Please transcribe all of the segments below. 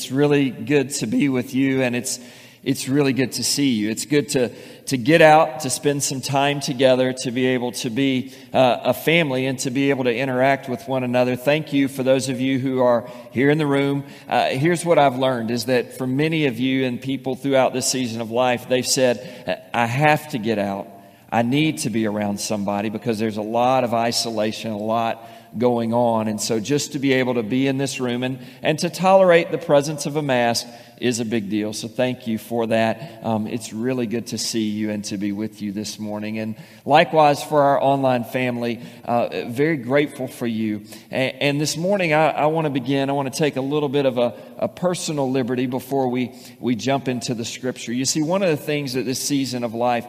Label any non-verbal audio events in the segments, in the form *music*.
it's really good to be with you, and it's it's really good to see you. It's good to, to get out, to spend some time together, to be able to be uh, a family and to be able to interact with one another. Thank you for those of you who are here in the room. Uh, here's what I've learned is that for many of you and people throughout this season of life, they've said, I have to get out. I need to be around somebody because there's a lot of isolation, a lot going on. And so just to be able to be in this room and, and to tolerate the presence of a mask is a big deal. So thank you for that. Um, it's really good to see you and to be with you this morning. And likewise for our online family, uh, very grateful for you. And, and this morning, I, I want to begin. I want to take a little bit of a, a personal liberty before we, we jump into the scripture. You see, one of the things that this season of life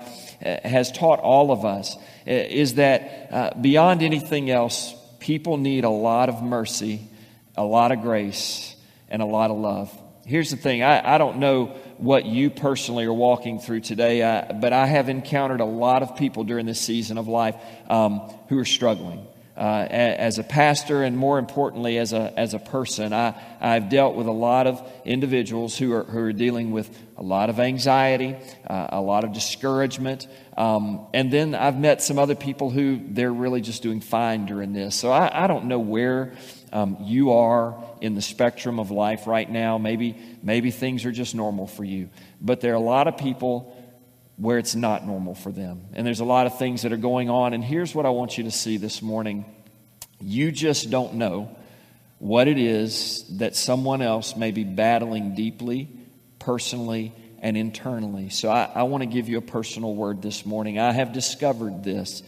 uh, has taught all of us uh, is that uh, beyond anything else, people need a lot of mercy, a lot of grace, and a lot of love. Here's the thing I, I don't know what you personally are walking through today, uh, but I have encountered a lot of people during this season of life um, who are struggling. Uh, as a pastor and more importantly as a, as a person. I, i've dealt with a lot of individuals who are, who are dealing with a lot of anxiety uh, a lot of discouragement um, and then i've met some other people who they're really just doing fine during this. So i, I don't know where um, you are in the spectrum of life right now. Maybe maybe things are just normal for you. But there are a lot of people where it's not normal for them. And there's a lot of things that are going on. And here's what I want you to see this morning you just don't know what it is that someone else may be battling deeply, personally, and internally. So I, I want to give you a personal word this morning. I have discovered this.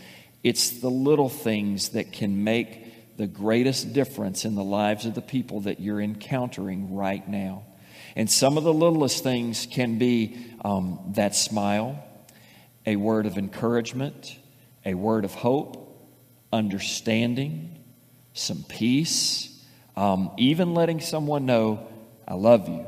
It's the little things that can make the greatest difference in the lives of the people that you're encountering right now. And some of the littlest things can be um, that smile, a word of encouragement, a word of hope, understanding, some peace, um, even letting someone know, I love you.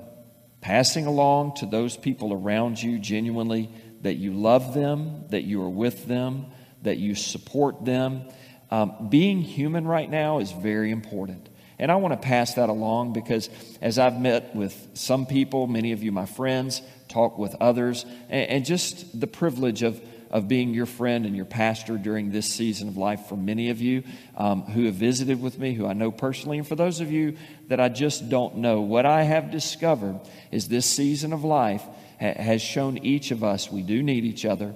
Passing along to those people around you genuinely that you love them, that you are with them, that you support them. Um, being human right now is very important. And I want to pass that along because as I've met with some people, many of you, my friends, talk with others, and, and, just the privilege of, of being your friend and your pastor during this season of life for many of you um, who have visited with me, who I know personally, and for those of you that I just don't know. What I have discovered is this season of life ha- has shown each of us we do need each other.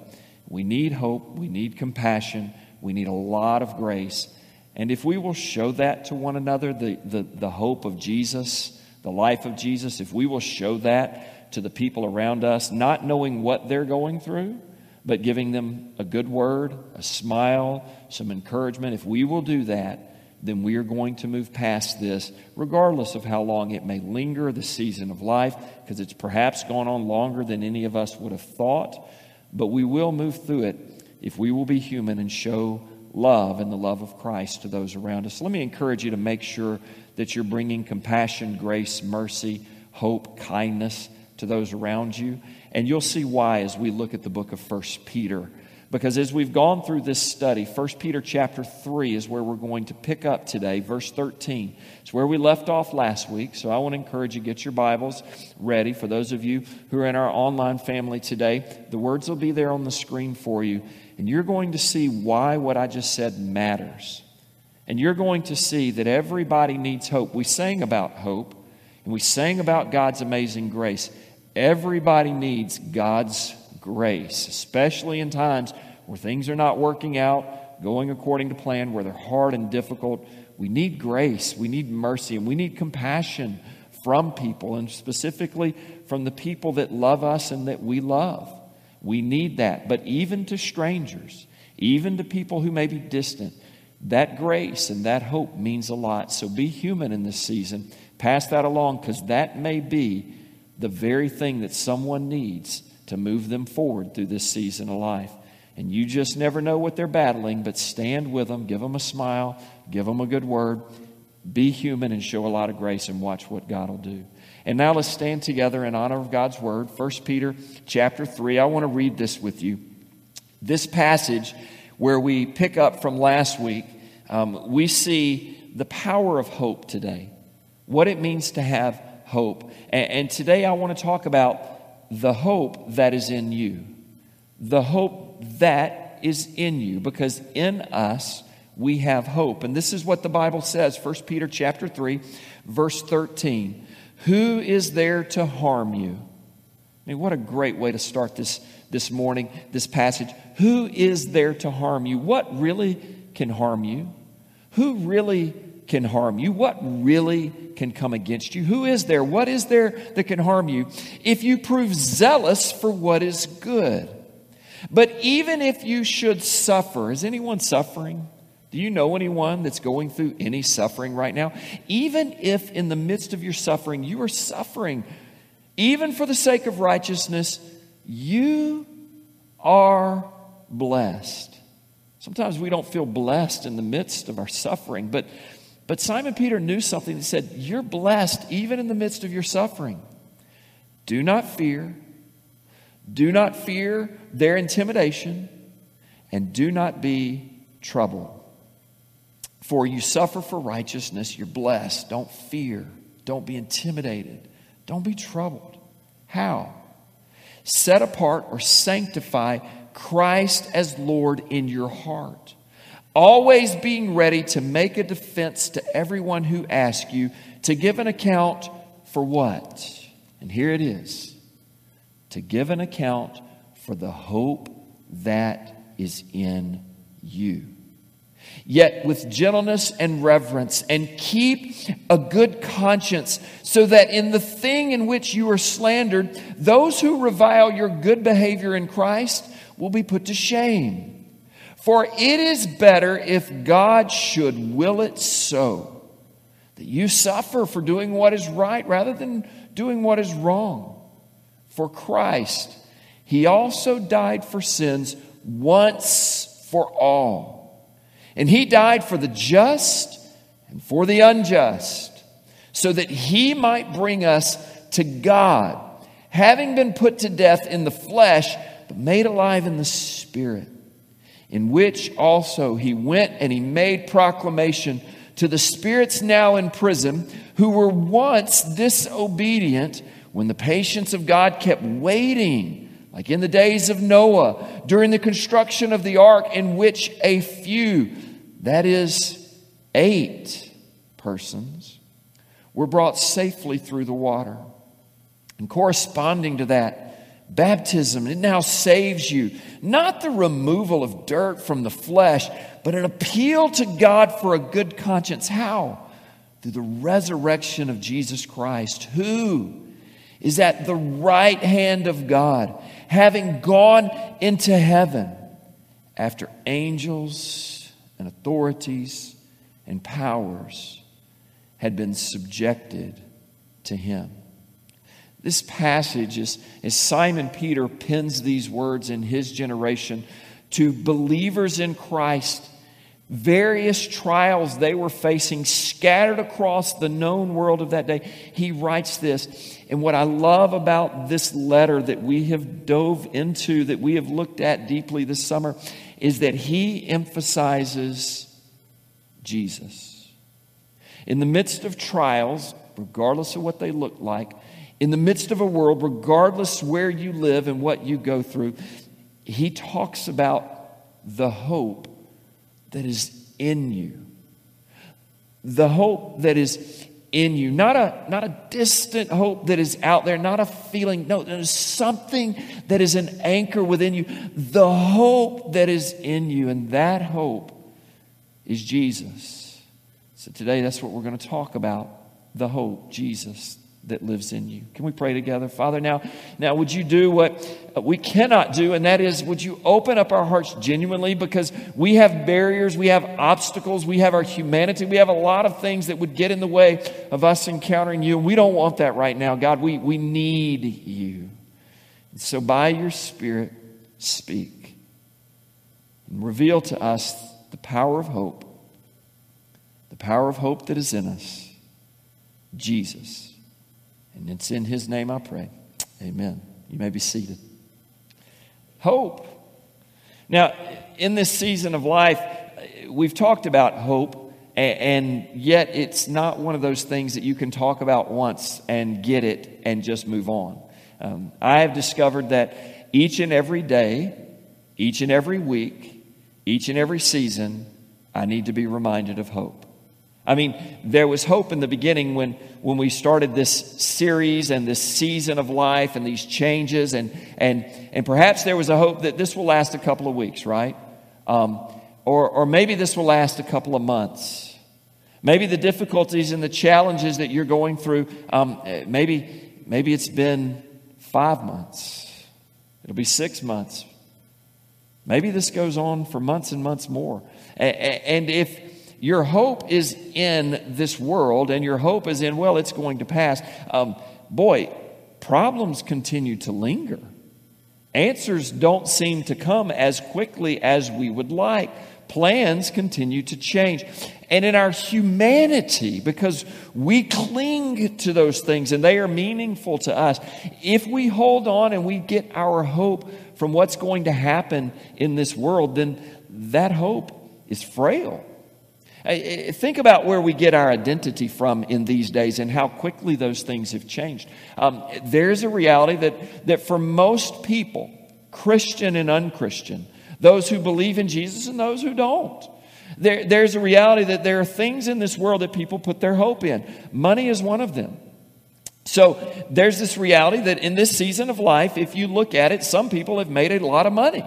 We need hope. We need compassion. We need a lot of grace. And if we will show that to one another, the, the, the hope of Jesus, the life of Jesus, if we will show that to the people around us, not knowing what they're going through, but giving them a good word, a smile, some encouragement, if we will do that, then we are going to move past this, regardless of how long it may linger, the season of life, because it's perhaps gone on longer than any of us would have thought. But we will move through it if we will be human and show love and the love of Christ to those around us. Let me encourage you to make sure that you're bringing compassion, grace, mercy, hope, kindness to those around you. And you'll see why as we look at the book of First Peter. Because as we've gone through this study, 1 Peter chapter 3 is where we're going to pick up today, verse 13. It's where we left off last week. So I want to encourage you, get your Bibles ready. For those of you who are in our online family today, the words will be there on the screen for you. And you're going to see why what I just said matters. And you're going to see that everybody needs hope. We sang about hope, and we sang about God's amazing grace. Everybody needs God's grace, especially in times where things are not working out, going according to plan, where they're hard and difficult. We need grace, we need mercy, and we need compassion from people, and specifically from the people that love us and that we love. We need that. But even to strangers, even to people who may be distant, that grace and that hope means a lot. So be human in this season. Pass that along because that may be the very thing that someone needs to move them forward through this season of life. And you just never know what they're battling, but stand with them, give them a smile, give them a good word, be human, and show a lot of grace and watch what God will do. And now let's stand together in honor of God's word. 1 Peter chapter 3. I want to read this with you. This passage where we pick up from last week, um, we see the power of hope today. What it means to have hope. And, and today I want to talk about the hope that is in you. The hope that is in you, because in us we have hope. And this is what the Bible says, 1 Peter chapter 3, verse 13. Who is there to harm you? I mean, what a great way to start this, this morning, this passage. Who is there to harm you? What really can harm you? Who really can harm you? What really can come against you? Who is there? What is there that can harm you if you prove zealous for what is good? But even if you should suffer, is anyone suffering? Do you know anyone that's going through any suffering right now? Even if in the midst of your suffering you are suffering, even for the sake of righteousness, you are blessed. Sometimes we don't feel blessed in the midst of our suffering, but, but Simon Peter knew something that said, You're blessed even in the midst of your suffering. Do not fear. Do not fear their intimidation, and do not be troubled. For you suffer for righteousness, you're blessed. Don't fear. Don't be intimidated. Don't be troubled. How? Set apart or sanctify Christ as Lord in your heart. Always being ready to make a defense to everyone who asks you to give an account for what? And here it is to give an account for the hope that is in you yet with gentleness and reverence, and keep a good conscience, so that in the thing in which you are slandered, those who revile your good behavior in Christ will be put to shame. For it is better if God should will it so, that you suffer for doing what is right rather than doing what is wrong. For Christ, He also died for sins once for all and he died for the just and for the unjust, so that he might bring us to God, having been put to death in the flesh, but made alive in the spirit, in which also he went and he made proclamation to the spirits now in prison, who were once disobedient when the patience of God kept waiting like in the days of Noah, during the construction of the ark, in which a few, that is, eight persons, were brought safely through the water. And corresponding to that, baptism, it now saves you. Not the removal of dirt from the flesh, but an appeal to God for a good conscience. How? Through the resurrection of Jesus Christ, who is at the right hand of God, having gone into heaven after angels and authorities and powers had been subjected to him. This passage is as Simon Peter pins these words in his generation to believers in Christ. Various trials they were facing scattered across the known world of that day. He writes this. And what I love about this letter that we have dove into, that we have looked at deeply this summer, is that he emphasizes Jesus. In the midst of trials, regardless of what they look like, in the midst of a world, regardless where you live and what you go through, he talks about the hope that is in you. The hope that is in you. Not a, not a distant hope that is out there, not a feeling. No, there's something that is an anchor within you. The hope that is in you, and that hope is Jesus. So today, that's what we're going to talk about the hope, Jesus that lives in you. Can we pray together? Father, now, now would you do what we cannot do, and that is, would you open up our hearts genuinely because we have barriers, we have obstacles, we have our humanity, we have a lot of things that would get in the way of us encountering you, we don't want that right now. God, we, we need you. And so by your Spirit, speak and reveal to us the power of hope, the power of hope that is in us, Jesus. And it's in his name I pray. Amen. You may be seated. Hope. Now, in this season of life, we've talked about hope, And yet, it's not one of those things that you can talk about once and get it and just move on. Um, I have discovered that each and every day, each and every week, each and every season, I need to be reminded of hope. I mean, there was hope in the beginning when, when we started this series and this season of life and these changes, and, and, and perhaps there was a hope that this will last a couple of weeks, right? Um, or, or maybe this will last a couple of months. Maybe the difficulties and the challenges that you're going through, um, maybe, maybe it's been five months, it'll be six months. Maybe this goes on for months and months more. And if your hope is in this world and your hope is in, well, it's going to pass, um, boy, problems continue to linger. Answers don't seem to come as quickly as we would like. Plans continue to change. And in our humanity, because we cling to those things and they are meaningful to us, if we hold on and we get our hope from what's going to happen in this world, then that hope is frail. Think about where we get our identity from in these days and how quickly those things have changed. Um, there's a reality that, that for most people, Christian and unchristian, those who believe in Jesus and those who don't, there, there's a reality that there are things in this world that people put their hope in. Money is one of them. So there's this reality that in this season of life, if you look at it, some people have made a lot of money.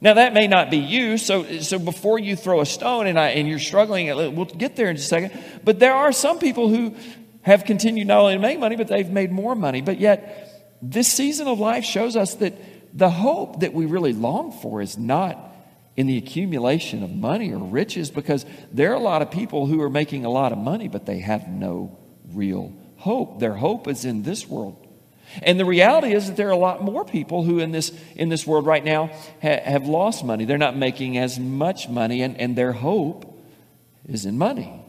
Now, that may not be you, so, so before you throw a stone and, I, and you're struggling, uh, we'll get there in just a second, but there are some people who have continued not only to make money, but they've made more money. But yet, this season of life shows us that the hope that we really long for is not in the accumulation of money or riches, because there are a lot of people who are making a lot of money, but they have no real hope. Their hope is in this world. And the reality is that there are a lot more people who in this, in this world right now ha- have lost money. They're not making as much money, and, and their hope is in money.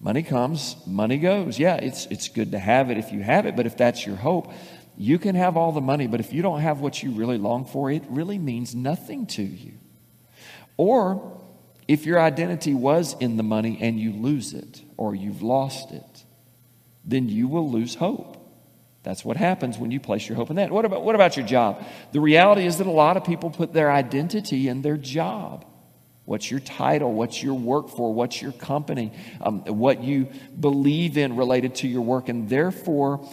Money comes, money goes. Yeah, it's, it's good to have it if you have it, but if that's your hope, you can have all the money, but if you don't have what you really long for, it really means nothing to you. Or if your identity was in the money and you lose it, or you've lost it, then you will lose hope. That's what happens when you place your hope in that. What about, what about your job? The reality is that a lot of people put their identity in their job. What's your title? What's your work for? What's your company? Um, what you believe in related to your work. And therefore,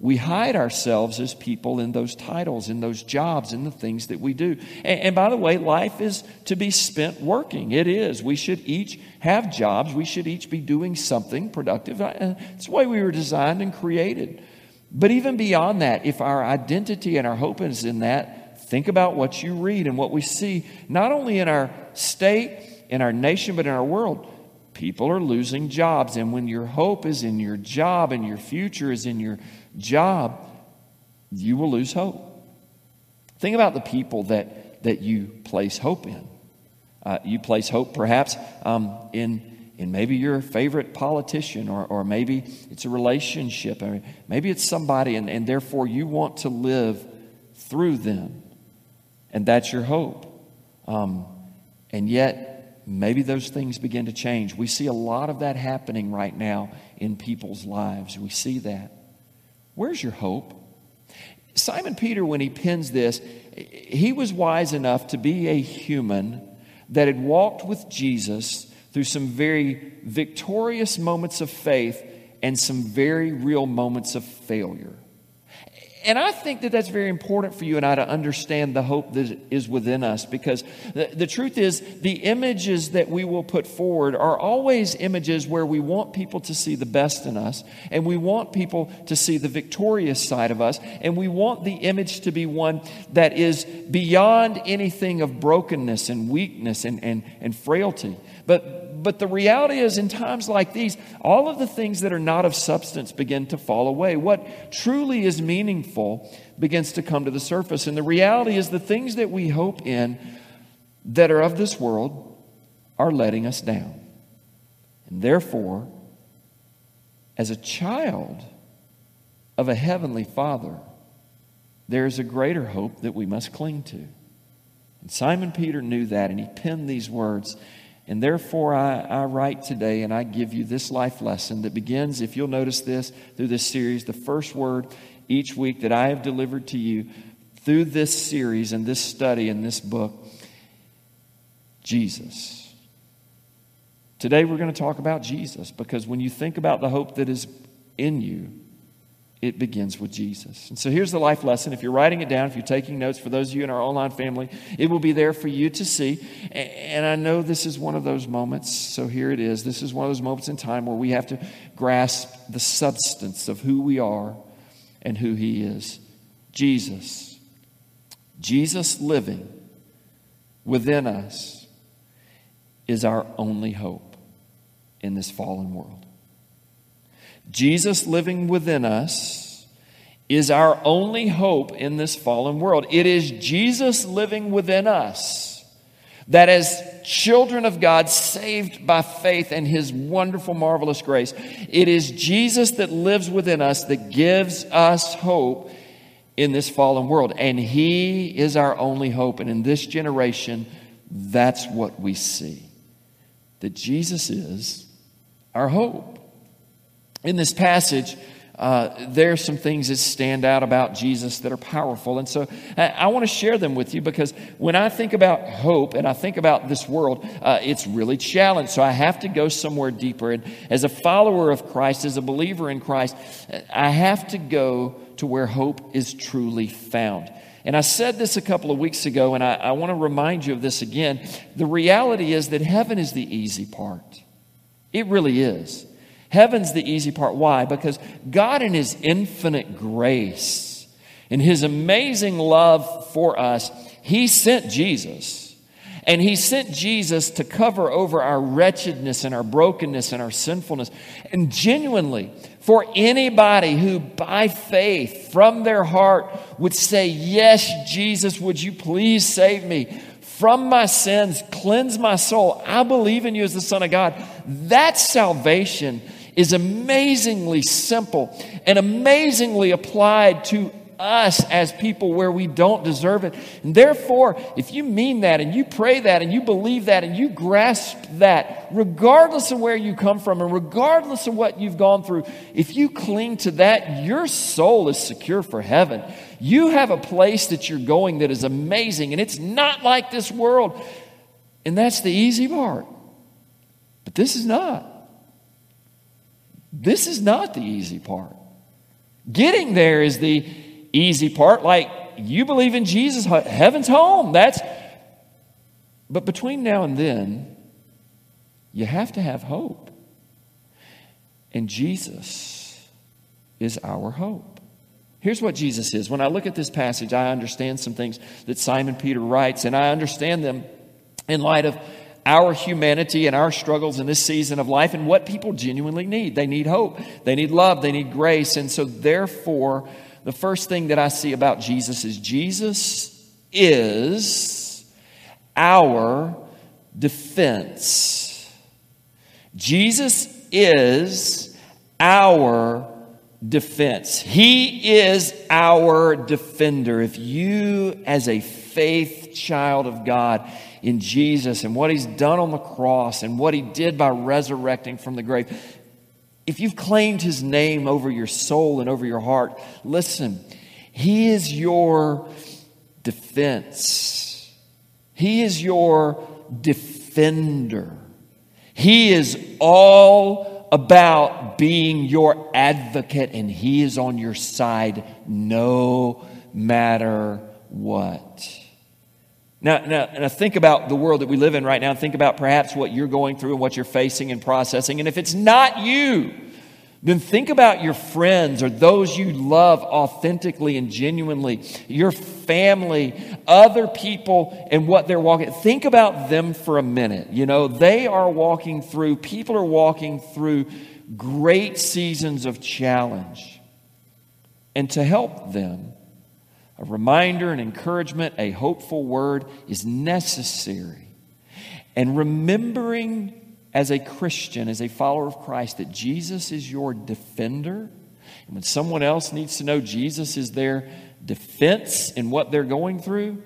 we hide ourselves as people in those titles, in those jobs, in the things that we do. And, and, by the way, life is to be spent working. It is. We should each have jobs. We should each be doing something productive. It's the way we were designed and created. But even beyond that, if our identity and our hope is in that, think about what you read and what we see, not only in our state, in our nation, but in our world. People are losing jobs. And when your hope is in your job and your future is in your job, you will lose hope. Think about the people that, that you place hope in. Uh, you place hope perhaps um, in and maybe your favorite politician, or, or maybe it's a relationship, or maybe it's somebody, and, and therefore you want to live through them. And that's your hope. Um, and yet, maybe those things begin to change. We see a lot of that happening right now in people's lives. We see that. Where's your hope? Simon Peter, when he pens this, he was wise enough to be a human that had walked with Jesus through some very victorious moments of faith and some very real moments of failure. And I think that that's very important for you and I to understand the hope that is within us because the, the, truth is, the images that we will put forward are always images where we want people to see the best in us and we want people to see the victorious side of us and we want the image to be one that is beyond anything of brokenness and weakness and, and, and frailty. But but the reality is, in times like these, all of the things that are not of substance begin to fall away. What truly is meaningful begins to come to the surface. And the reality is, the things that we hope in that are of this world are letting us down. And therefore, as a child of a heavenly Father, there is a greater hope that we must cling to. And Simon Peter knew that, and he penned these words And therefore, I, I write today and I give you this life lesson that begins, if you'll notice this through this series, the first word each week that I have delivered to you through this series and this study and this book Jesus. Today, we're going to talk about Jesus because when you think about the hope that is in you, it begins with Jesus. And so here's the life lesson. If you're writing it down, if you're taking notes, for those of you in our online family, it will be there for you to see. And I know this is one of those moments, so here it is. This is one of those moments in time where we have to grasp the substance of who we are and who He is Jesus. Jesus living within us is our only hope in this fallen world. Jesus living within us is our only hope in this fallen world. It is Jesus living within us that, as children of God, saved by faith and His wonderful, marvelous grace, it is Jesus that lives within us that gives us hope in this fallen world. And He is our only hope. And in this generation, that's what we see that Jesus is our hope. In this passage, uh, there are some things that stand out about Jesus that are powerful. And so I, I want to share them with you because when I think about hope and I think about this world, uh, it's really challenged. So I have to go somewhere deeper. And as a follower of Christ, as a believer in Christ, I have to go to where hope is truly found. And I said this a couple of weeks ago, and I, I want to remind you of this again. The reality is that heaven is the easy part. It really is. Heaven's the easy part. Why? Because God, in His infinite grace and His amazing love for us, He sent Jesus. And He sent Jesus to cover over our wretchedness and our brokenness and our sinfulness. And genuinely, for anybody who by faith from their heart would say, Yes, Jesus, would you please save me? from my sins, cleanse my soul. I believe in you as the Son of God. That's salvation is amazingly simple and amazingly applied to us as people where we don't deserve it. And therefore, if you mean that and you pray that and you believe that and you grasp that, regardless of where you come from and regardless of what you've gone through, if you cling to that, your soul is secure for heaven. You have a place that you're going that is amazing and it's not like this world. And that's the easy part. But this is not. This is not the easy part. Getting there is the easy part. Like you believe in Jesus, heaven's home. That's but between now and then, you have to have hope. And Jesus is our hope. Here's what Jesus is. When I look at this passage, I understand some things that Simon Peter writes, and I understand them in light of our humanity and our struggles in this season of life and what people genuinely need. They need hope, they need love, they need grace. And so, therefore, the first thing that I see about Jesus is Jesus is our defense. Jesus is our defense. He is our defender. If you, as a faith child of God, in Jesus and what he's done on the cross and what he did by resurrecting from the grave, if you've claimed his name over your soul and over your heart, listen, he is your defense. He is your defender. He is all about being your advocate, and he is on your side no matter what. Now, now, now, think about the world that we live in right now. Think about perhaps what you're going through and what you're facing and processing. And if it's not you, then think about your friends or those you love authentically and genuinely, your family, other people, and what they're walking. Think about them for a minute. You know, they are walking through, people are walking through great seasons of challenge. And to help them, a reminder, an encouragement, a hopeful word is necessary. And remembering as a Christian, as a follower of Christ, that Jesus is your defender. And when someone else needs to know Jesus is their defense in what they're going through,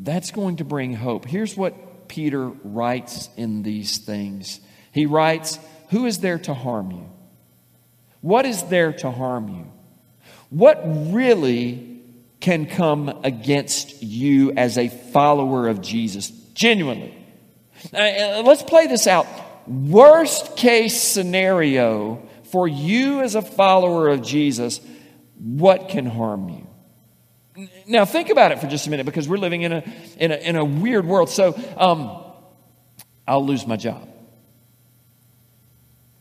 that's going to bring hope. Here's what Peter writes in these things. He writes, Who is there to harm you? What is there to harm you? What really can come against you as a follower of Jesus? Genuinely. Uh, let's play this out. Worst case scenario for you as a follower of Jesus, what can harm you? Now, think about it for just a minute because we're living in a, in a, in a weird world. So, um, I'll lose my job.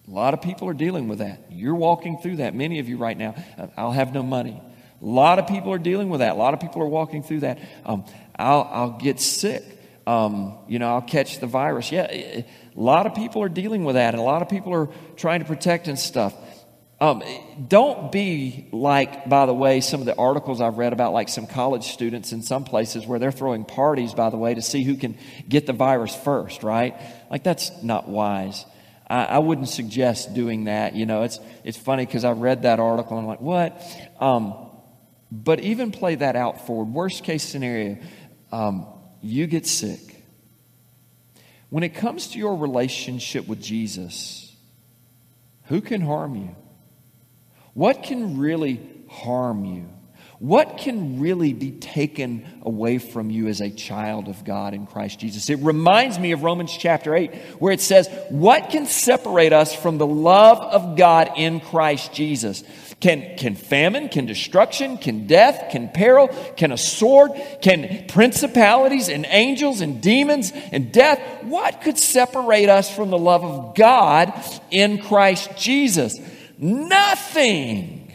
A lot of people are dealing with that. You're walking through that. Many of you right now, uh, I'll have no money. A lot of people are dealing with that. A lot of people are walking through that. Um, I'll, I'll get sick. Um, you know, I'll catch the virus. Yeah, a lot of people are dealing with that, and a lot of people are trying to protect and stuff. Um, don't be like, by the way, some of the articles I've read about, like some college students in some places where they're throwing parties, by the way, to see who can get the virus first, right? Like, that's not wise. I, I wouldn't suggest doing that. You know, it's, it's funny because I read that article and I'm like, what? Um, but even play that out forward. Worst case scenario, um, you get sick. When it comes to your relationship with Jesus, who can harm you? What can really harm you? What can really be taken away from you as a child of God in Christ Jesus? It reminds me of Romans chapter 8, where it says, What can separate us from the love of God in Christ Jesus? Can, can famine, can destruction, can death, can peril, can a sword, can principalities and angels and demons and death? What could separate us from the love of God in Christ Jesus? Nothing.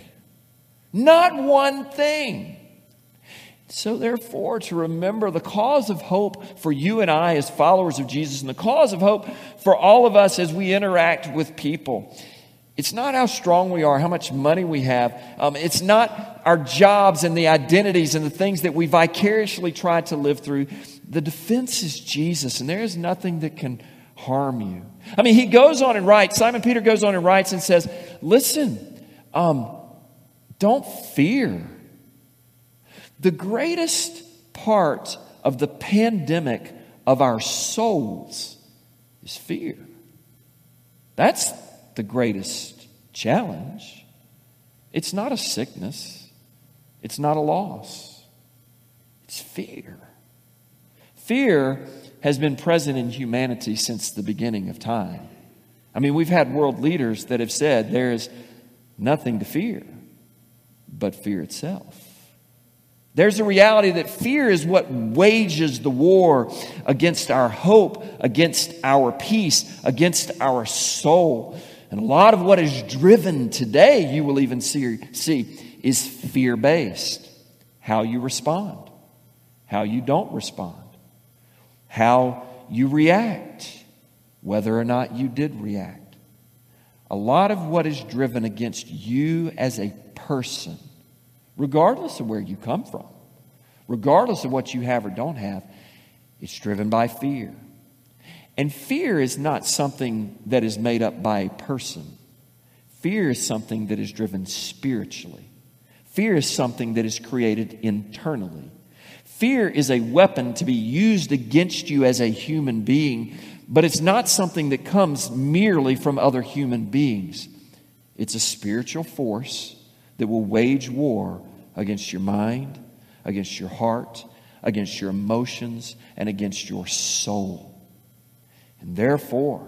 Not one thing. So, therefore, to remember the cause of hope for you and I as followers of Jesus, and the cause of hope for all of us as we interact with people. It's not how strong we are, how much money we have. Um, it's not our jobs and the identities and the things that we vicariously try to live through. The defense is Jesus, and there is nothing that can harm you. I mean, he goes on and writes, Simon Peter goes on and writes and says, Listen, um, don't fear. The greatest part of the pandemic of our souls is fear. That's the greatest challenge. It's not a sickness, it's not a loss, it's fear. Fear has been present in humanity since the beginning of time. I mean, we've had world leaders that have said there is nothing to fear but fear itself. There's a reality that fear is what wages the war against our hope, against our peace, against our soul. And a lot of what is driven today, you will even see, see is fear based. How you respond, how you don't respond how you react, whether or not you did react. A lot of what is driven against you as a person, regardless of where you come from, regardless of what you have or don't have, it's driven by fear. And fear is not something that is made up by a person. Fear is something that is driven spiritually. Fear is something that is created internally. Fear is a weapon to be used against you as a human being, but it's not something that comes merely from other human beings. It's a spiritual force that will wage war against your mind, against your heart, against your emotions, and against your soul. And therefore,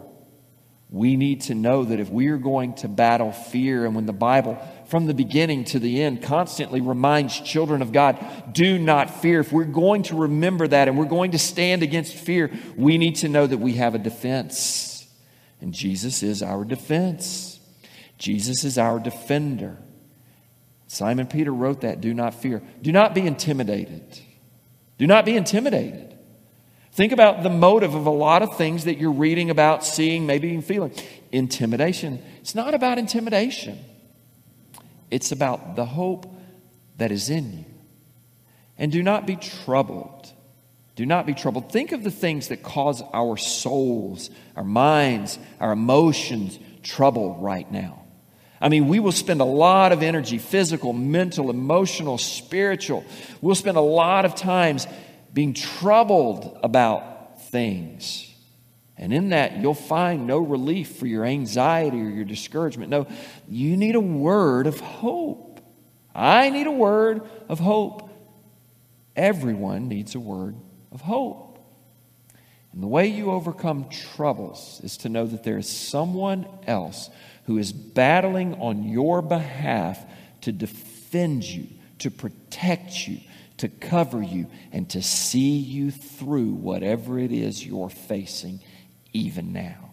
we need to know that if we are going to battle fear, and when the Bible from the beginning to the end constantly reminds children of God, do not fear. If we're going to remember that and we're going to stand against fear, we need to know that we have a defense. And Jesus is our defense. Jesus is our defender. Simon Peter wrote that do not fear. Do not be intimidated. Do not be intimidated. Think about the motive of a lot of things that you're reading about, seeing, maybe even feeling. Intimidation. It's not about intimidation. It's about the hope that is in you. And do not be troubled. Do not be troubled. Think of the things that cause our souls, our minds, our emotions trouble right now. I mean, we will spend a lot of energy physical, mental, emotional, spiritual. We'll spend a lot of times being troubled about things. And in that, you'll find no relief for your anxiety or your discouragement. No, you need a word of hope. I need a word of hope. Everyone needs a word of hope. And the way you overcome troubles is to know that there is someone else who is battling on your behalf to defend you, to protect you, to cover you, and to see you through whatever it is you're facing even now.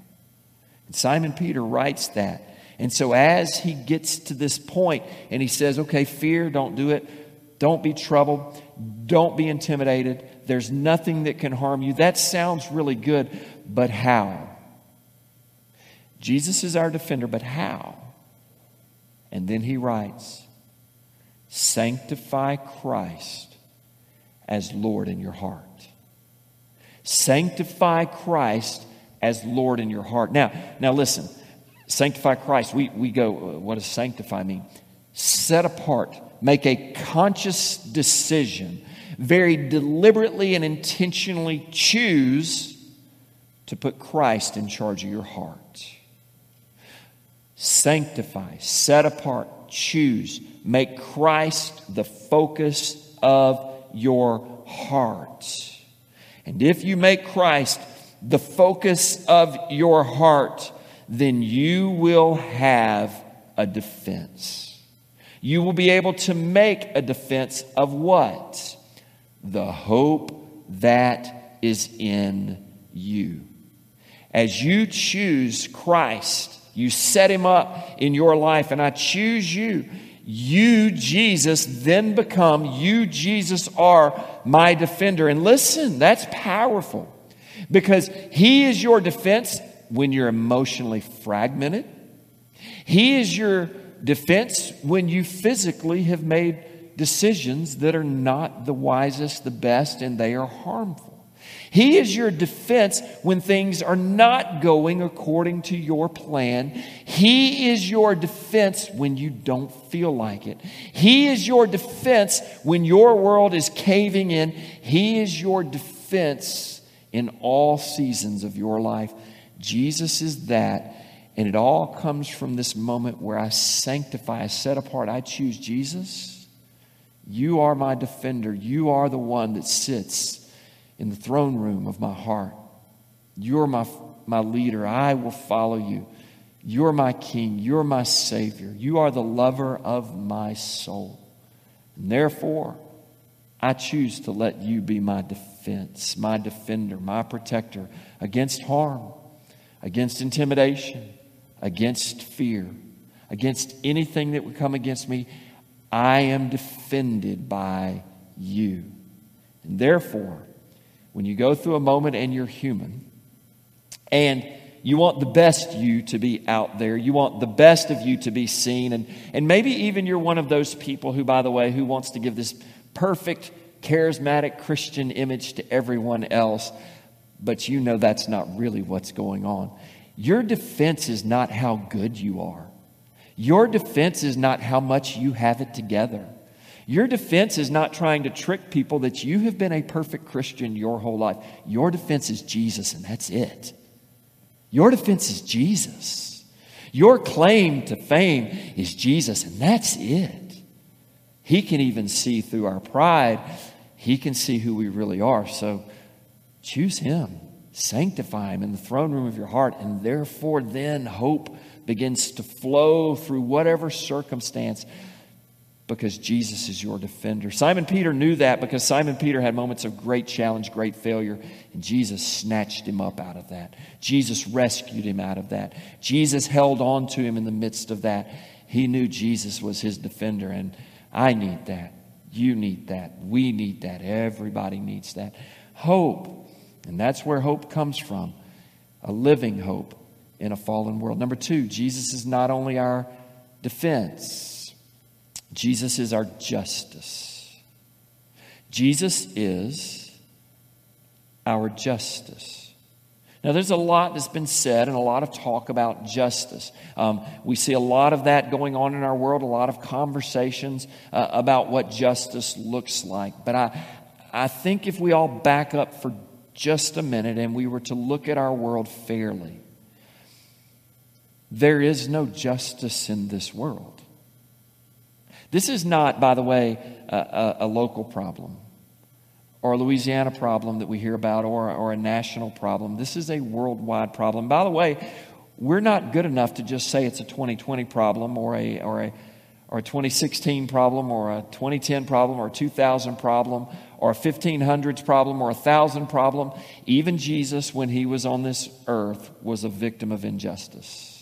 And Simon Peter writes that. And so as he gets to this point and he says, okay, fear, don't do it. Don't be troubled. Don't be intimidated. There's nothing that can harm you. That sounds really good, but how? Jesus is our defender, but how? And then he writes, Sanctify Christ as Lord in your heart. Sanctify Christ as Lord in your heart. Now, now listen, sanctify Christ. We, we go, uh, what does sanctify mean? Set apart, make a conscious decision, very deliberately and intentionally choose to put Christ in charge of your heart. Sanctify, set apart, choose, make Christ the focus of your heart. And if you make Christ the focus of your heart, then you will have a defense. You will be able to make a defense of what? The hope that is in you. As you choose Christ, you set him up in your life, and I choose you. You, Jesus, then become, you, Jesus, are my defender. And listen, that's powerful. Because He is your defense when you're emotionally fragmented. He is your defense when you physically have made decisions that are not the wisest, the best, and they are harmful. He is your defense when things are not going according to your plan. He is your defense when you don't feel like it. He is your defense when your world is caving in. He is your defense in all seasons of your life. Jesus is that. And it all comes from this moment where I sanctify, I set apart, I choose Jesus. You are my defender. You are the one that sits in the throne room of my heart. You're my, my leader. I will follow you. You're my king. You're my savior. You are the lover of my soul. And therefore, I choose to let you be my defense, my defender, my protector against harm, against intimidation, against fear, against anything that would come against me. I am defended by you. And therefore, when you go through a moment and you're human, and you want the best you to be out there. You want the best of you to be seen. And, and maybe even you're one of those people who, by the way, who wants to give this perfect, charismatic Christian image to everyone else, but you know that's not really what's going on. Your defense is not how good you are. Your defense is not how much you have it together. Your defense is not trying to trick people that you have been a perfect Christian your whole life. Your defense is Jesus, and that's it. Your defense is Jesus. Your claim to fame is Jesus, and that's it. He can even see through our pride, He can see who we really are. So choose Him, sanctify Him in the throne room of your heart, and therefore then hope begins to flow through whatever circumstance because Jesus is your defender. Simon Peter knew that because Simon Peter had moments of great challenge, great failure, and Jesus snatched him up out of that. Jesus rescued him out of that. Jesus held on to him in the midst of that. He knew Jesus was his defender, and I need that. You need that. We need that. Everybody needs that. Hope. And that's where hope comes from a living hope in a fallen world. Number two, Jesus is not only our defense, Jesus is our justice. Jesus is our justice. Now, there's a lot that's been said and a lot of talk about justice. Um, we see a lot of that going on in our world, a lot of conversations uh, about what justice looks like. But I, I think if we all back up for just a minute and we were to look at our world fairly, there is no justice in this world. This is not, by the way, a, a, a local problem or a Louisiana problem that we hear about or, or a national problem. This is a worldwide problem. By the way, we're not good enough to just say it's a 2020 problem or a, or a, or a 2016 problem or a 2010 problem or a 2000 problem or a 1500s problem or a 1000 problem. Even Jesus, when he was on this earth, was a victim of injustice.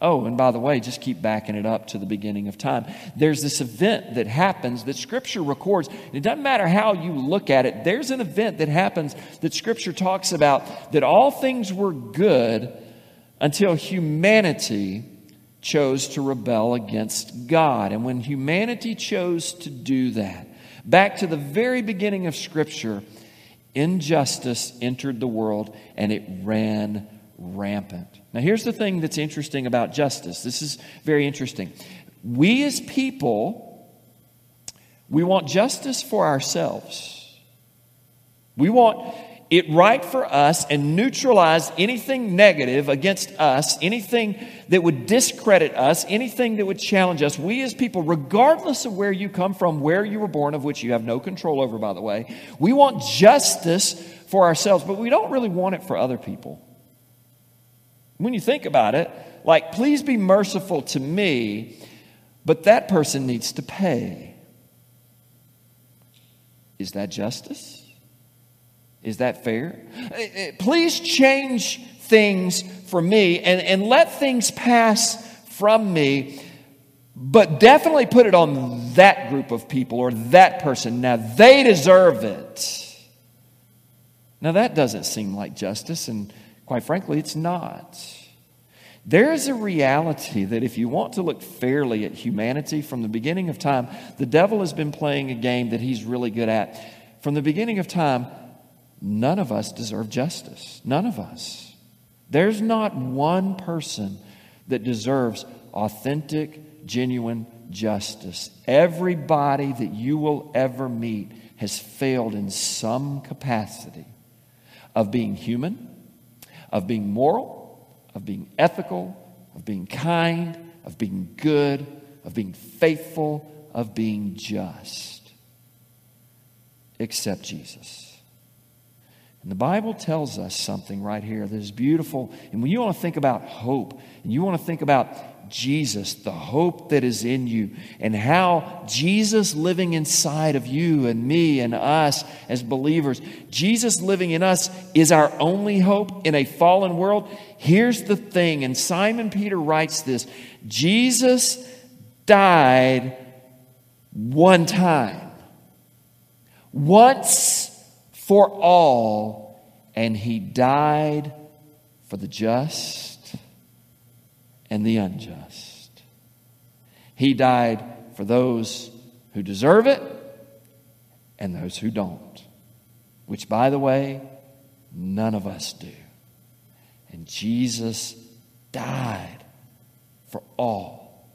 Oh, and by the way, just keep backing it up to the beginning of time. There's this event that happens that Scripture records. It doesn't matter how you look at it, there's an event that happens that Scripture talks about that all things were good until humanity chose to rebel against God. And when humanity chose to do that, back to the very beginning of Scripture, injustice entered the world and it ran rampant. Now, here's the thing that's interesting about justice. This is very interesting. We as people, we want justice for ourselves. We want it right for us and neutralize anything negative against us, anything that would discredit us, anything that would challenge us. We as people, regardless of where you come from, where you were born, of which you have no control over, by the way, we want justice for ourselves, but we don't really want it for other people. When you think about it, like, please be merciful to me, but that person needs to pay. Is that justice? Is that fair? Eh, eh, please change things for me and, and let things pass from me, but definitely put it on that group of people or that person. Now, they deserve it. Now, that doesn't seem like justice, and quite frankly, it's not. There is a reality that if you want to look fairly at humanity from the beginning of time, the devil has been playing a game that he's really good at. From the beginning of time, None of us deserve justice. None of us. There's not one person that deserves authentic, genuine justice. Everybody that you will ever meet has failed in some capacity of being human, of being moral, of being ethical, of being kind, of being good, of being faithful, of being just, except Jesus. And the Bible tells us something right here that is beautiful. And when you want to think about hope, and you want to think about Jesus, the hope that is in you, and how Jesus living inside of you and me and us as believers, Jesus living in us is our only hope in a fallen world. Here's the thing, and Simon Peter writes this Jesus died one time. Once for all, and he died for the just and the unjust. He died for those who deserve it and those who don't, which, by the way, none of us do. And Jesus died for all,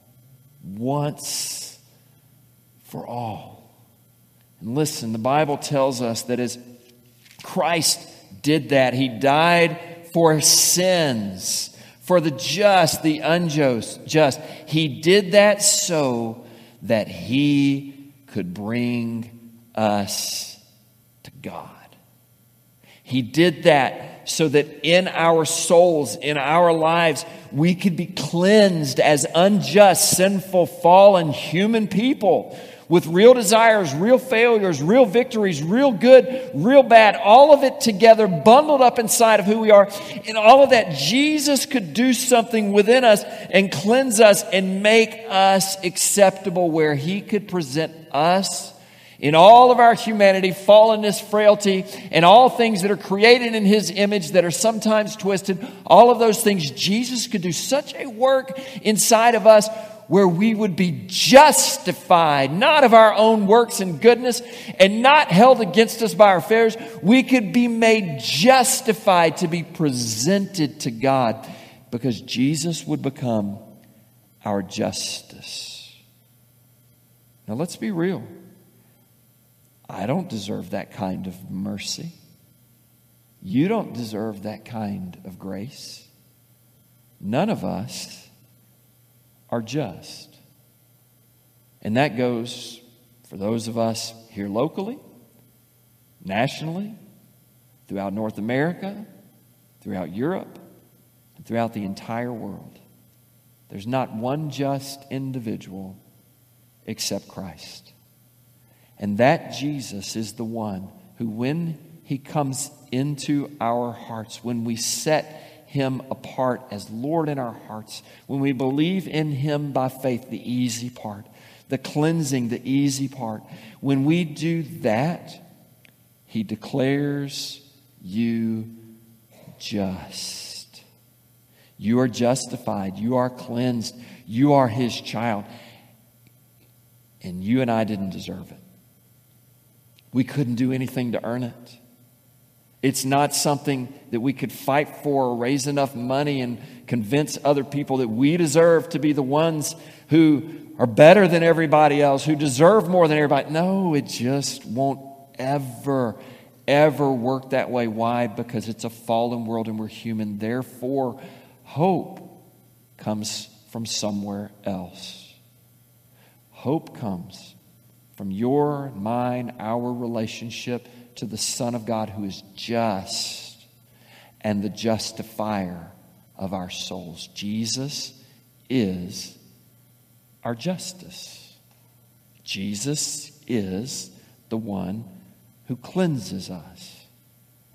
once for all. And listen, the Bible tells us that as Christ did that. He died for sins, for the just, the unjust. Just. He did that so that he could bring us to God. He did that so that in our souls, in our lives, we could be cleansed as unjust, sinful, fallen human people with real desires, real failures, real victories, real good, real bad, all of it together, bundled up inside of who we are. And all of that, Jesus could do something within us and cleanse us and make us acceptable where He could present us in all of our humanity, fallenness, frailty, and all things that are created in His image that are sometimes twisted, all of those things, Jesus could do such a work inside of us where we would be justified, not of our own works and goodness, and not held against us by our failures. We could be made justified to be presented to God because Jesus would become our justice. Now, let's be real. I don't deserve that kind of mercy. You don't deserve that kind of grace. None of us are just. And that goes for those of us here locally, nationally, throughout North America, throughout Europe, and throughout the entire world. There's not one just individual except Christ. And that Jesus is the one who, when he comes into our hearts, when we set him apart as Lord in our hearts, when we believe in him by faith, the easy part, the cleansing, the easy part, when we do that, he declares you just. You are justified. You are cleansed. You are his child. And you and I didn't deserve it. We couldn't do anything to earn it. It's not something that we could fight for or raise enough money and convince other people that we deserve to be the ones who are better than everybody else, who deserve more than everybody. No, it just won't ever, ever work that way. Why? Because it's a fallen world and we're human. Therefore, hope comes from somewhere else. Hope comes from your, mine, our relationship to the Son of God who is just and the justifier of our souls. Jesus is our justice. Jesus is the one who cleanses us.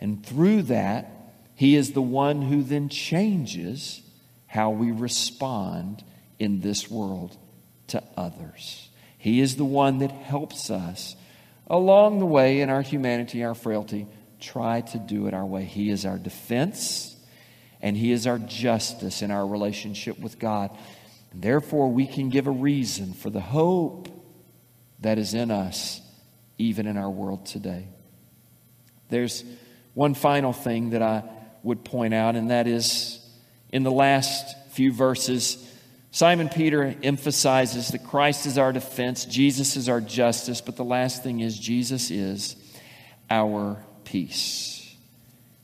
And through that, he is the one who then changes how we respond in this world to others. He is the one that helps us along the way in our humanity, our frailty, try to do it our way. He is our defense and He is our justice in our relationship with God. And therefore, we can give a reason for the hope that is in us, even in our world today. There's one final thing that I would point out, and that is in the last few verses, Simon Peter emphasizes that Christ is our defense, Jesus is our justice, but the last thing is Jesus is our peace.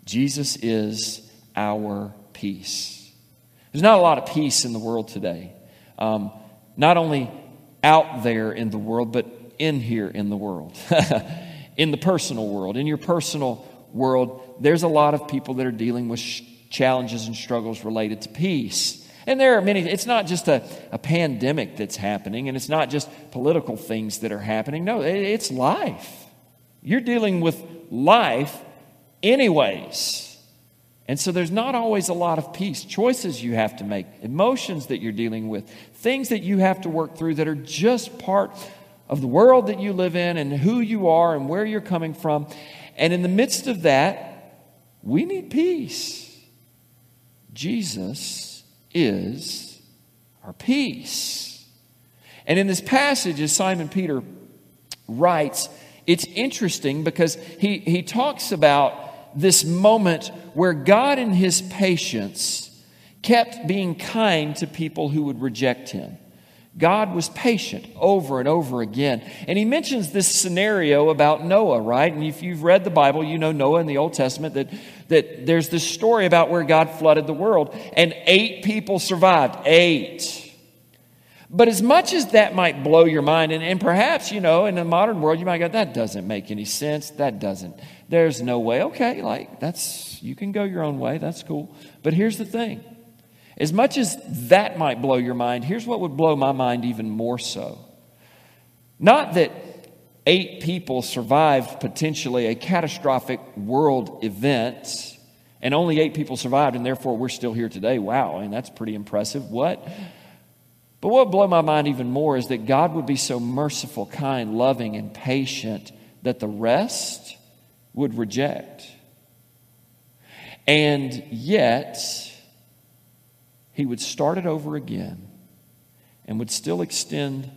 Jesus is our peace. There's not a lot of peace in the world today. Um, not only out there in the world, but in here in the world, *laughs* in the personal world, in your personal world, there's a lot of people that are dealing with sh- challenges and struggles related to peace. And there are many, it's not just a, a pandemic that's happening, and it's not just political things that are happening. No, it, it's life. You're dealing with life, anyways. And so there's not always a lot of peace, choices you have to make, emotions that you're dealing with, things that you have to work through that are just part of the world that you live in and who you are and where you're coming from. And in the midst of that, we need peace. Jesus is our peace. And in this passage, as Simon Peter writes, it's interesting because he, he talks about this moment where God, in his patience, kept being kind to people who would reject him. God was patient over and over again. And he mentions this scenario about Noah, right? And if you've read the Bible, you know Noah in the Old Testament that, that there's this story about where God flooded the world and eight people survived. Eight. But as much as that might blow your mind, and, and perhaps, you know, in the modern world, you might go, that doesn't make any sense. That doesn't. There's no way. Okay, like, that's, you can go your own way. That's cool. But here's the thing as much as that might blow your mind, here's what would blow my mind even more so. Not that eight people survived potentially a catastrophic world event, and only eight people survived, and therefore we're still here today. Wow, I mean, that's pretty impressive. What? But what blow my mind even more is that God would be so merciful, kind, loving, and patient that the rest would reject. And yet, He would start it over again and would still extend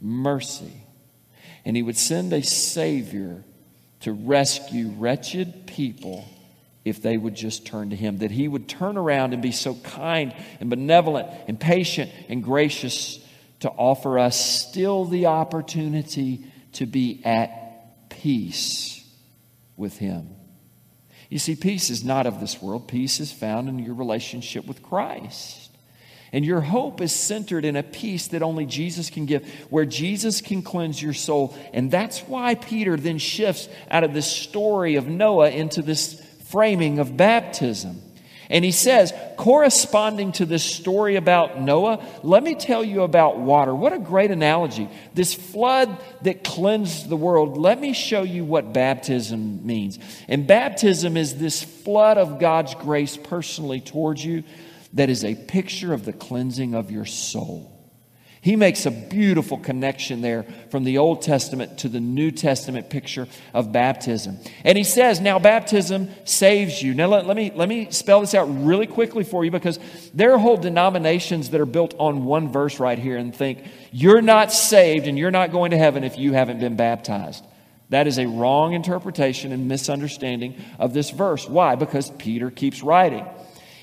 mercy. And He would send a Savior to rescue wretched people if they would just turn to him, that he would turn around and be so kind and benevolent and patient and gracious to offer us still the opportunity to be at peace with him. You see, peace is not of this world, peace is found in your relationship with Christ. And your hope is centered in a peace that only Jesus can give, where Jesus can cleanse your soul. And that's why Peter then shifts out of this story of Noah into this framing of baptism. And he says, corresponding to this story about Noah, let me tell you about water. What a great analogy. This flood that cleansed the world, let me show you what baptism means. And baptism is this flood of God's grace personally towards you that is a picture of the cleansing of your soul. He makes a beautiful connection there from the Old Testament to the New Testament picture of baptism. And he says, now baptism saves you. Now let, let, me, let me spell this out really quickly for you because there are whole denominations that are built on one verse right here and think, you're not saved and you're not going to heaven if you haven't been baptized. That is a wrong interpretation and misunderstanding of this verse. Why? Because Peter keeps writing.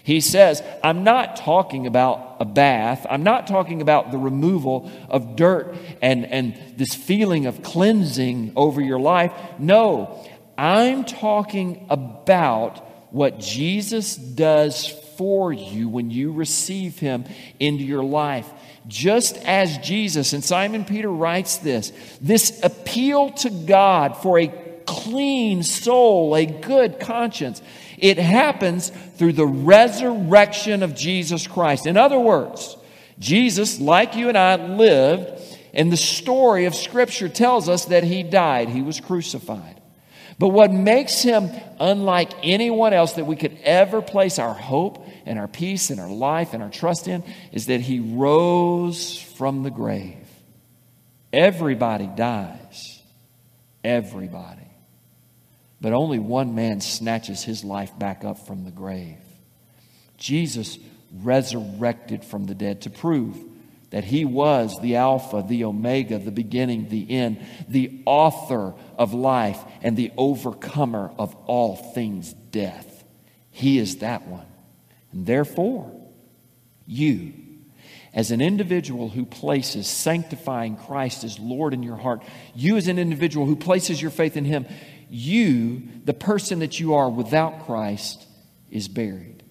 He says, I'm not talking about a bath. I'm not talking about the removal of dirt and, and this feeling of cleansing over your life. No, I'm talking about what Jesus does for you when you receive Him into your life. Just as Jesus, and Simon Peter writes this, this appeal to God for a clean soul, a good conscience. It happens through the resurrection of Jesus Christ. In other words, Jesus, like you and I, lived, and the story of Scripture tells us that he died, he was crucified. But what makes him unlike anyone else that we could ever place our hope and our peace and our life and our trust in is that he rose from the grave. Everybody dies. Everybody. But only one man snatches his life back up from the grave. Jesus resurrected from the dead to prove that he was the Alpha, the Omega, the beginning, the end, the author of life, and the overcomer of all things death. He is that one. And therefore, you, as an individual who places sanctifying Christ as Lord in your heart, you, as an individual who places your faith in Him, you, the person that you are without Christ, is buried.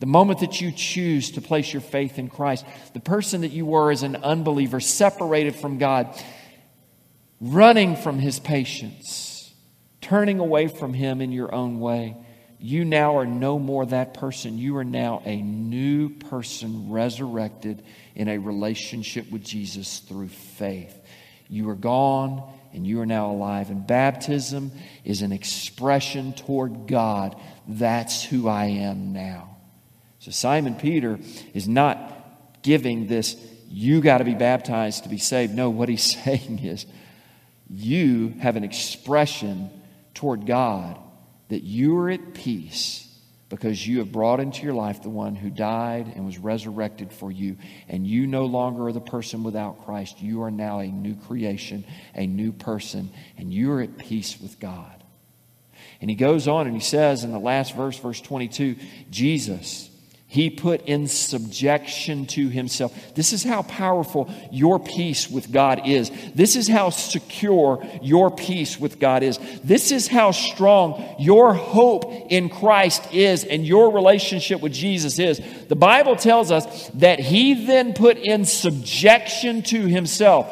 The moment that you choose to place your faith in Christ, the person that you were as an unbeliever, separated from God, running from His patience, turning away from Him in your own way, you now are no more that person. You are now a new person resurrected in a relationship with Jesus through faith. You are gone and you are now alive. And baptism is an expression toward God. That's who I am now. So Simon Peter is not giving this, you got to be baptized to be saved. No, what he's *laughs* saying is, you have an expression toward God that you are at peace because you have brought into your life the one who died and was resurrected for you. And you no longer are the person without Christ. You are now a new creation, a new person, and you are at peace with God. And he goes on and he says in the last verse, verse 22, Jesus he put in subjection to himself. This is how powerful your peace with God is. This is how secure your peace with God is. This is how strong your hope in Christ is and your relationship with Jesus is. The Bible tells us that he then put in subjection to himself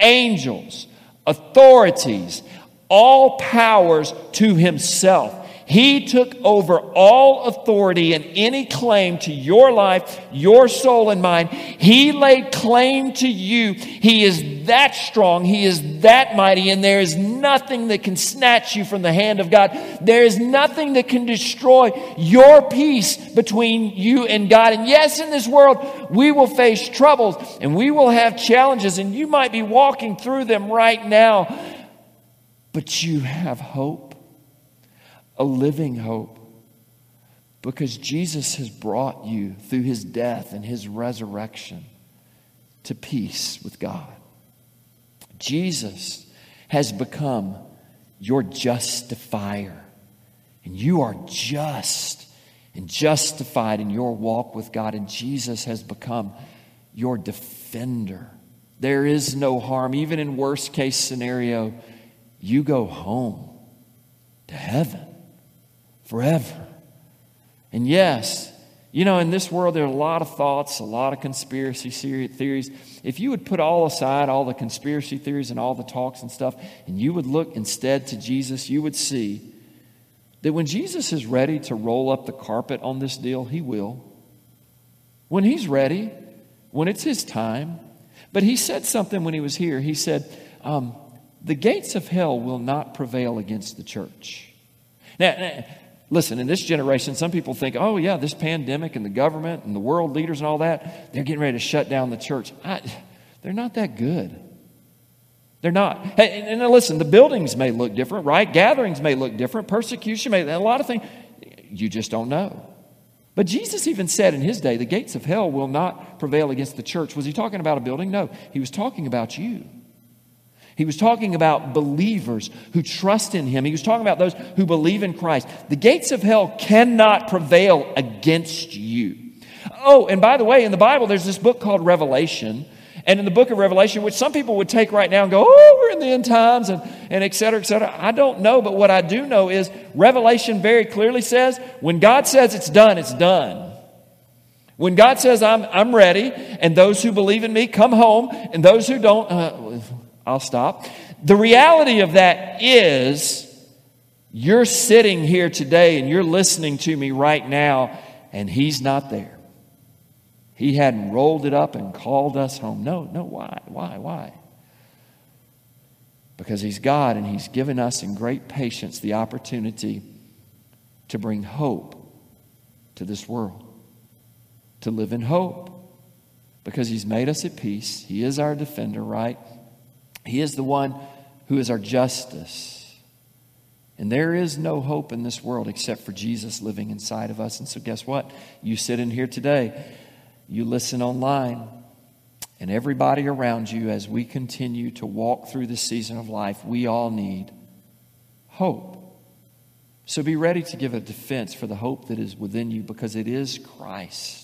angels, authorities, all powers to himself. He took over all authority and any claim to your life, your soul, and mine. He laid claim to you. He is that strong. He is that mighty. And there is nothing that can snatch you from the hand of God. There is nothing that can destroy your peace between you and God. And yes, in this world, we will face troubles and we will have challenges, and you might be walking through them right now. But you have hope a living hope. Because Jesus has brought you through his death and his resurrection to peace with God. Jesus has become your justifier, and you are just and justified in your walk with God, and Jesus has become your defender. There is no harm, even in worst case scenario, you go home to heaven forever. And yes, you know, in this world, there are a lot of thoughts, a lot of conspiracy theories. If you would put all aside, all the conspiracy theories and all the talks and stuff, and you would look instead to Jesus, you would see that when Jesus is ready to roll up the carpet on this deal, he will. When he's ready, when it's his time. But he said something when he was here. He said, um, The gates of hell will not prevail against the church. Now, listen, in this generation, some people think, oh, yeah, this pandemic and the government and the world leaders and all that, they're getting ready to shut down the church. I, they're not that good. They're not. Hey, and, and listen, the buildings may look different, right? Gatherings may look different. Persecution may, a lot of things. You just don't know. But Jesus even said in his day, the gates of hell will not prevail against the church. Was he talking about a building? No, he was talking about you. He was talking about believers who trust in him. He was talking about those who believe in Christ. The gates of hell cannot prevail against you. Oh, and by the way, in the Bible, there's this book called Revelation. And in the book of Revelation, which some people would take right now and go, oh, we're in the end times and, and et cetera, et cetera. I don't know, but what I do know is Revelation very clearly says when God says it's done, it's done. When God says, I'm, I'm ready, and those who believe in me come home, and those who don't, uh, I'll stop. The reality of that is you're sitting here today and you're listening to me right now, and He's not there. He hadn't rolled it up and called us home. No, no, why? Why? Why? Because He's God and He's given us in great patience the opportunity to bring hope to this world, to live in hope. Because He's made us at peace. He is our defender, right? He is the one who is our justice. And there is no hope in this world except for Jesus living inside of us. And so, guess what? You sit in here today, you listen online, and everybody around you, as we continue to walk through this season of life, we all need hope. So be ready to give a defense for the hope that is within you because it is Christ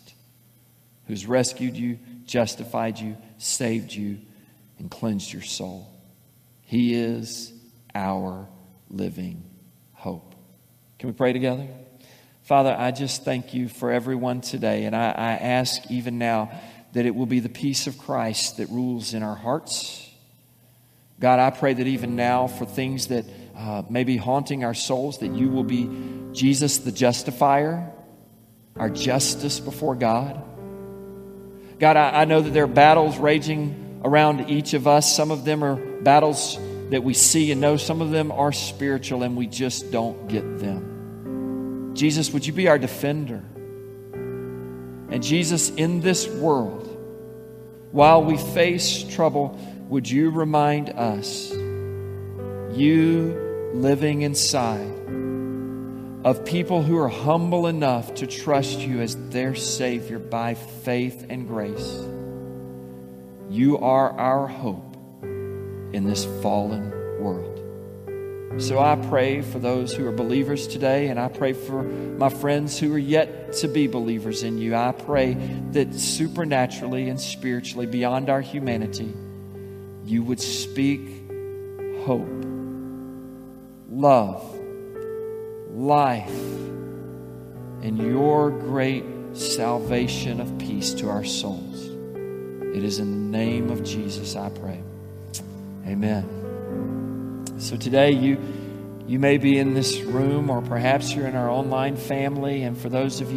who's rescued you, justified you, saved you, and cleansed your soul. He is our living hope. Can we pray together? Father, I just thank you for everyone today, and I, I ask even now that it will be the peace of Christ that rules in our hearts. God, I pray that even now for things that uh, may be haunting our souls, that you will be Jesus the justifier, our justice before God. God, I, I know that there are battles raging around each of us. Some of them are battles that we see and know, some of them are spiritual and we just don't get them. Jesus, would you be our defender? And Jesus, in this world, while we face trouble, would you remind us, you living inside, of people who are humble enough to trust you as their Savior by faith and grace? You are our hope in this fallen world. So I pray for those who are believers today, and I pray for my friends who are yet to be believers in you. I pray that supernaturally and spiritually, beyond our humanity, you would speak hope, love, life, and your great salvation of peace to our souls. It is in the name of Jesus I pray. Amen. So today you you may be in this room or perhaps you're in our online family and for those of you